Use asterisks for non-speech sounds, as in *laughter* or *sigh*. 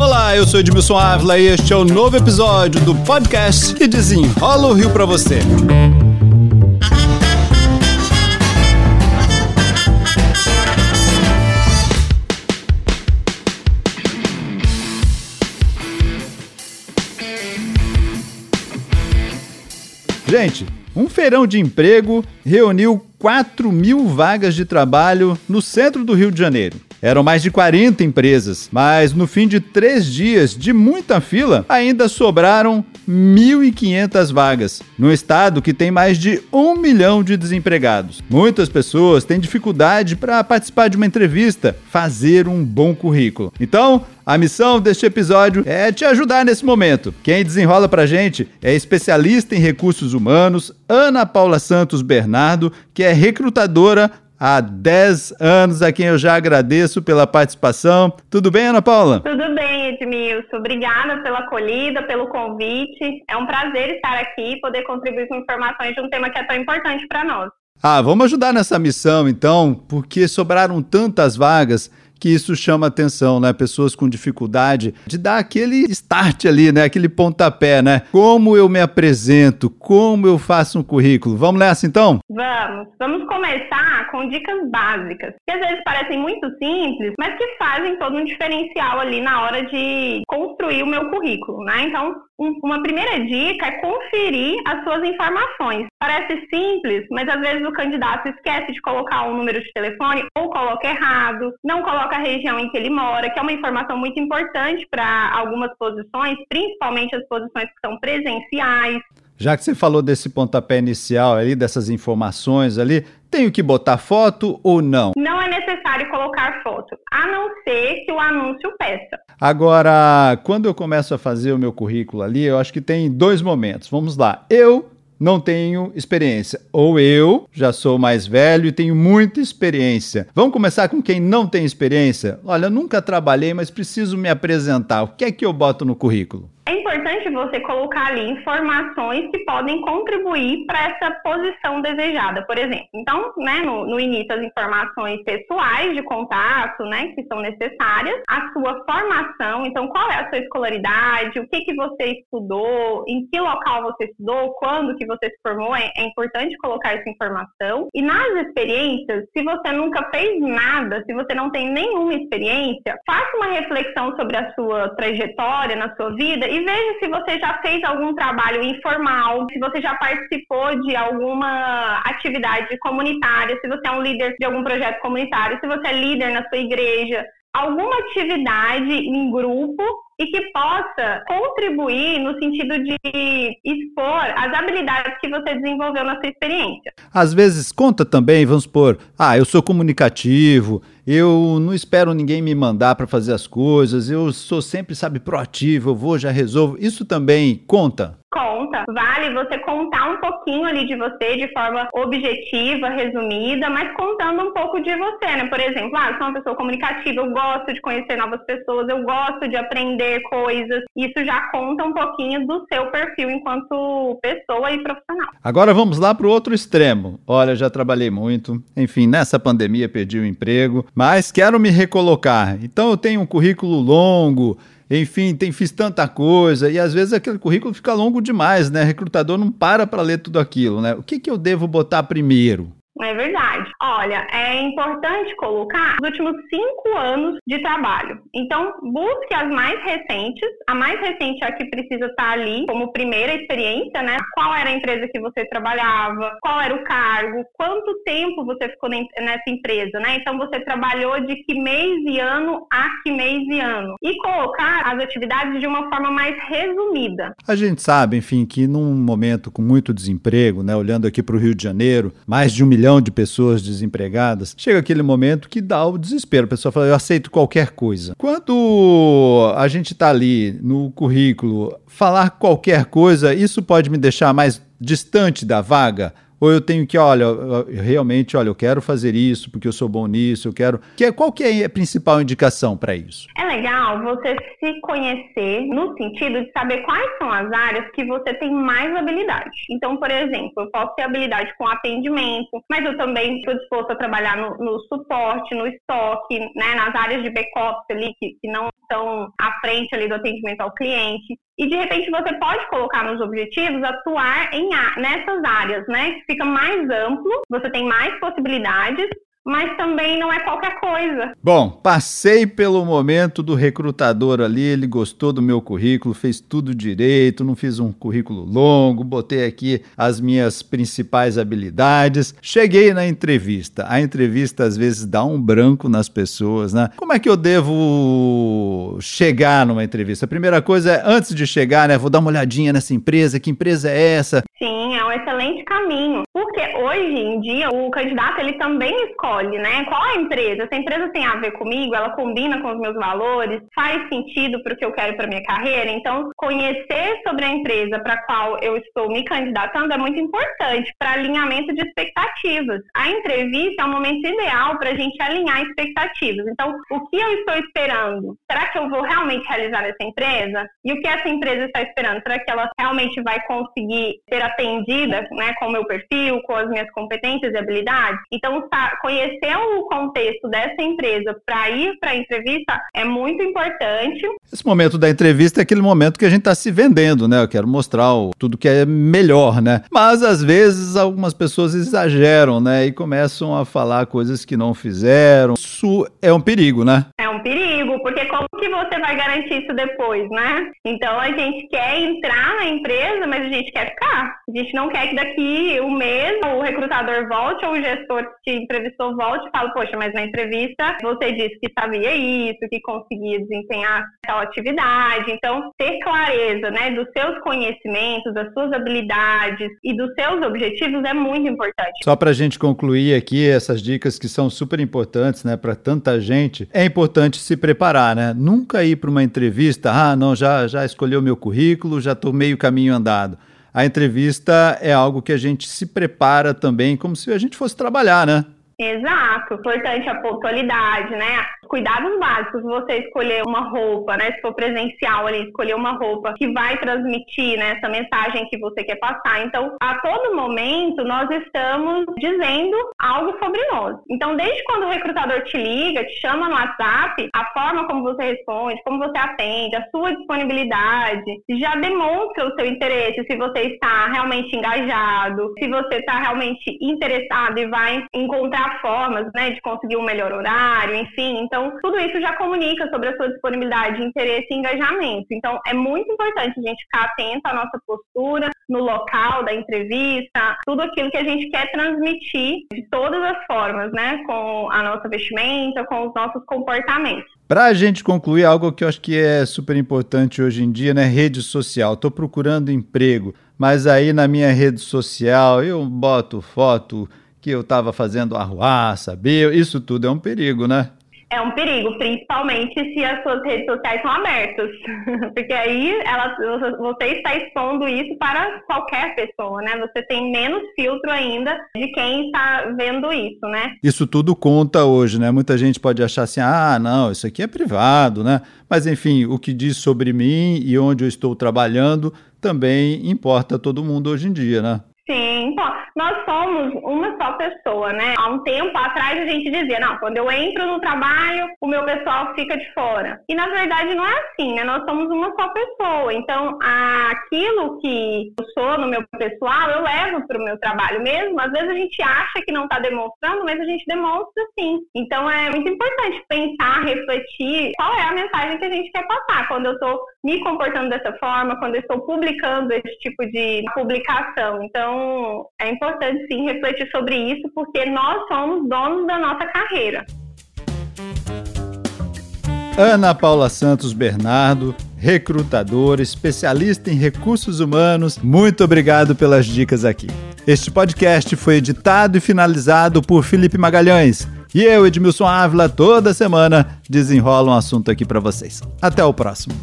Olá, eu sou Edmilson Ávila e este é o novo episódio do podcast que desenrola o Rio para você. Gente, um feirão de emprego reuniu 4 mil vagas de trabalho no centro do Rio de Janeiro. Eram mais de 40 empresas, mas no fim de três dias de muita fila, ainda sobraram 1.500 vagas, num estado que tem mais de um milhão de desempregados. Muitas pessoas têm dificuldade para participar de uma entrevista, fazer um bom currículo. Então, a missão deste episódio é te ajudar nesse momento. Quem desenrola pra gente é especialista em recursos humanos, Ana Paula Santos Bernardo, que é recrutadora há 10 anos, a quem eu já agradeço pela participação. Tudo bem, Ana Paula? Tudo bem, Edmilson. Obrigada pela acolhida, pelo convite. É um prazer estar aqui e poder contribuir com informações de um tema que é tão importante para nós. Ah, vamos ajudar nessa missão então, porque sobraram tantas vagas que isso chama atenção, né? Pessoas com dificuldade de dar aquele start ali, né? Aquele pontapé, né? Como eu me apresento, como eu faço um currículo. Vamos nessa então? Vamos. Vamos começar com dicas básicas, que às vezes parecem muito simples, mas que fazem todo um diferencial ali na hora de construir o meu currículo, né? Então, uma primeira dica é conferir as suas informações. Parece simples, mas às vezes o candidato esquece de colocar um número de telefone ou coloca errado, não coloca a região em que ele mora, que é uma informação muito importante para algumas posições, principalmente as posições que são presenciais. Já que você falou desse pontapé inicial ali, dessas informações ali, tenho que botar foto ou não? Não é necessário colocar foto, a não ser que o anúncio peça. Agora, quando eu começo a fazer o meu currículo ali, eu acho que tem dois momentos. Vamos lá. Eu não tenho experiência. Ou eu já sou mais velho e tenho muita experiência. Vamos começar com quem não tem experiência? Olha, nunca trabalhei, mas preciso me apresentar. O que é que eu boto no currículo? É importante você colocar ali informações que podem contribuir para essa posição desejada, por exemplo. Então, né, no, no, início, as informações pessoais de contato, né, que são necessárias, a sua formação, então, qual é a sua escolaridade, o que, que você estudou, em que local você estudou, quando que você se formou, é, é importante colocar essa informação. E nas experiências, se você nunca fez nada, se você não tem nenhuma experiência, faça uma reflexão sobre a sua trajetória na sua vida e veja se você já fez algum trabalho informal, se você já participou de alguma atividade comunitária, se você é um líder de algum projeto comunitário, se você é líder na sua igreja, alguma atividade em grupo e que possa contribuir no sentido de expor as habilidades que você desenvolveu na sua experiência. Às vezes conta também, vamos supor, ah, eu sou comunicativo, eu não espero ninguém me mandar para fazer as coisas, eu sou sempre, sabe, proativo, eu vou, já resolvo. Isso também conta? Conta. Vale você contar um pouquinho ali de você de forma objetiva, resumida, mas contando um pouco de você, né? Por exemplo, ah, eu sou uma pessoa comunicativa, eu gosto de conhecer novas pessoas, eu gosto de aprender coisas. Isso já conta um pouquinho do seu perfil enquanto pessoa e profissional. Agora vamos lá para o outro extremo. Olha, já trabalhei muito, enfim, nessa pandemia perdi o emprego, mas quero me recolocar. Então eu tenho um currículo longo, enfim, tem, fiz tanta coisa, e às vezes aquele currículo fica longo demais, né? O recrutador não para para ler tudo aquilo, né? O que, que eu devo botar primeiro? É verdade. Olha, é importante colocar os últimos cinco anos de trabalho. Então, busque as mais recentes. A mais recente é a que precisa estar ali como primeira experiência, né? Qual era a empresa que você trabalhava? Qual era o cargo? Quanto tempo você ficou nessa empresa, né? Então, você trabalhou de que mês e ano a que mês e ano. E colocar as atividades de uma forma mais resumida. A gente sabe, enfim, que num momento com muito desemprego, né? Olhando aqui para o Rio de Janeiro, mais de um milhão milhão de pessoas desempregadas, chega aquele momento que dá o desespero. A pessoa fala, eu aceito qualquer coisa. Quando a gente está ali no currículo, falar qualquer coisa, isso pode me deixar mais distante da vaga? Ou eu tenho que, olha, realmente, olha, eu quero fazer isso porque eu sou bom nisso, eu quero. Que, é, qual que é a principal indicação para isso? É legal você se conhecer no sentido de saber quais são as áreas que você tem mais habilidade. Então, por exemplo, eu posso ter habilidade com atendimento, mas eu também estou disposto a trabalhar no, no suporte, no estoque, né, nas áreas de back-office ali que, que não estão à frente ali do atendimento ao cliente. E de repente você pode colocar nos objetivos atuar em nessas áreas, né? Fica mais amplo, você tem mais possibilidades mas também não é qualquer coisa. Bom, passei pelo momento do recrutador ali, ele gostou do meu currículo, fez tudo direito, não fiz um currículo longo, botei aqui as minhas principais habilidades. Cheguei na entrevista. A entrevista às vezes dá um branco nas pessoas, né? Como é que eu devo chegar numa entrevista? A primeira coisa é, antes de chegar, né, vou dar uma olhadinha nessa empresa, que empresa é essa? Sim, é um excelente caminho, porque hoje em dia o candidato ele também escolhe escolhe, né? Qual a empresa? Se a empresa tem a ver comigo, ela combina com os meus valores, faz sentido para o que eu quero para minha carreira. Então, conhecer sobre a empresa para qual eu estou me candidatando é muito importante para alinhamento de expectativas. A entrevista é o momento ideal para a gente alinhar expectativas. Então, o que eu estou esperando? Será que eu vou realmente realizar essa empresa? E o que essa empresa está esperando? Será que ela realmente vai conseguir ser atendida, né, com o meu perfil, com as minhas competências e habilidades? Então, conhecer conhecer o contexto dessa empresa para ir para a entrevista é muito importante. Esse momento da entrevista é aquele momento que a gente está se vendendo, né? Eu quero mostrar o, tudo que é melhor, né? Mas às vezes algumas pessoas exageram, né? E começam a falar coisas que não fizeram. Isso é um perigo, né? É um perigo, porque como que você vai garantir isso depois, né? Então a gente quer entrar na empresa, mas a gente quer ficar. A gente não quer que daqui um mês o recrutador volte ou o gestor que te entrevistou volte e falo, poxa, mas na entrevista você disse que sabia isso, que conseguia desempenhar tal atividade. Então, ter clareza, né, dos seus conhecimentos, das suas habilidades e dos seus objetivos é muito importante. Só para a gente concluir aqui essas dicas que são super importantes, né, para tanta gente, é importante se preparar, né? Nunca ir para uma entrevista, ah, não, já já escolheu meu currículo, já estou meio caminho andado. A entrevista é algo que a gente se prepara também, como se a gente fosse trabalhar, né? Exato, importante a pontualidade, né? Cuidados básicos, você escolher uma roupa, né? Se for presencial ali, escolher uma roupa que vai transmitir né, essa mensagem que você quer passar. Então, a todo momento, nós estamos dizendo algo sobre nós. Então, desde quando o recrutador te liga, te chama no WhatsApp, a forma como você responde, como você atende, a sua disponibilidade, já demonstra o seu interesse, se você está realmente engajado, se você está realmente interessado e vai encontrar formas né, de conseguir um melhor horário, enfim. Então, tudo isso já comunica sobre a sua disponibilidade, interesse e engajamento. Então, é muito importante a gente ficar atento à nossa postura no local da entrevista, tudo aquilo que a gente quer transmitir de todas as formas, né, com a nossa vestimenta, com os nossos comportamentos. Para a gente concluir, algo que eu acho que é super importante hoje em dia, né? Rede social. Estou procurando emprego, mas aí na minha rede social eu boto foto que eu estava fazendo arruaça, sabia? Isso tudo é um perigo, né? É um perigo, principalmente se as suas redes sociais são abertas. *laughs* Porque aí ela, você está expondo isso para qualquer pessoa, né? Você tem menos filtro ainda de quem está vendo isso, né? Isso tudo conta hoje, né? Muita gente pode achar assim, ah, não, isso aqui é privado, né? Mas enfim, o que diz sobre mim e onde eu estou trabalhando também importa a todo mundo hoje em dia, né? Sim, pô, nós somos uma só pessoa, né? Há um tempo atrás a gente dizia, não, quando eu entro no trabalho, o meu pessoal fica de fora. E na verdade não é assim, né? Nós somos uma só pessoa. Então, aquilo que eu sou no meu pessoal, eu levo para o meu trabalho mesmo. Às vezes a gente acha que não está demonstrando, mas a gente demonstra sim. Então é muito importante pensar, refletir qual é a mensagem que a gente quer passar. Quando eu estou me comportando dessa forma, quando eu estou publicando esse tipo de publicação. É importante sim refletir sobre isso, porque nós somos donos da nossa carreira. Ana Paula Santos Bernardo, recrutadora, especialista em recursos humanos, muito obrigado pelas dicas aqui. Este podcast foi editado e finalizado por Felipe Magalhães. E eu, Edmilson Ávila, toda semana desenrola um assunto aqui para vocês. Até o próximo.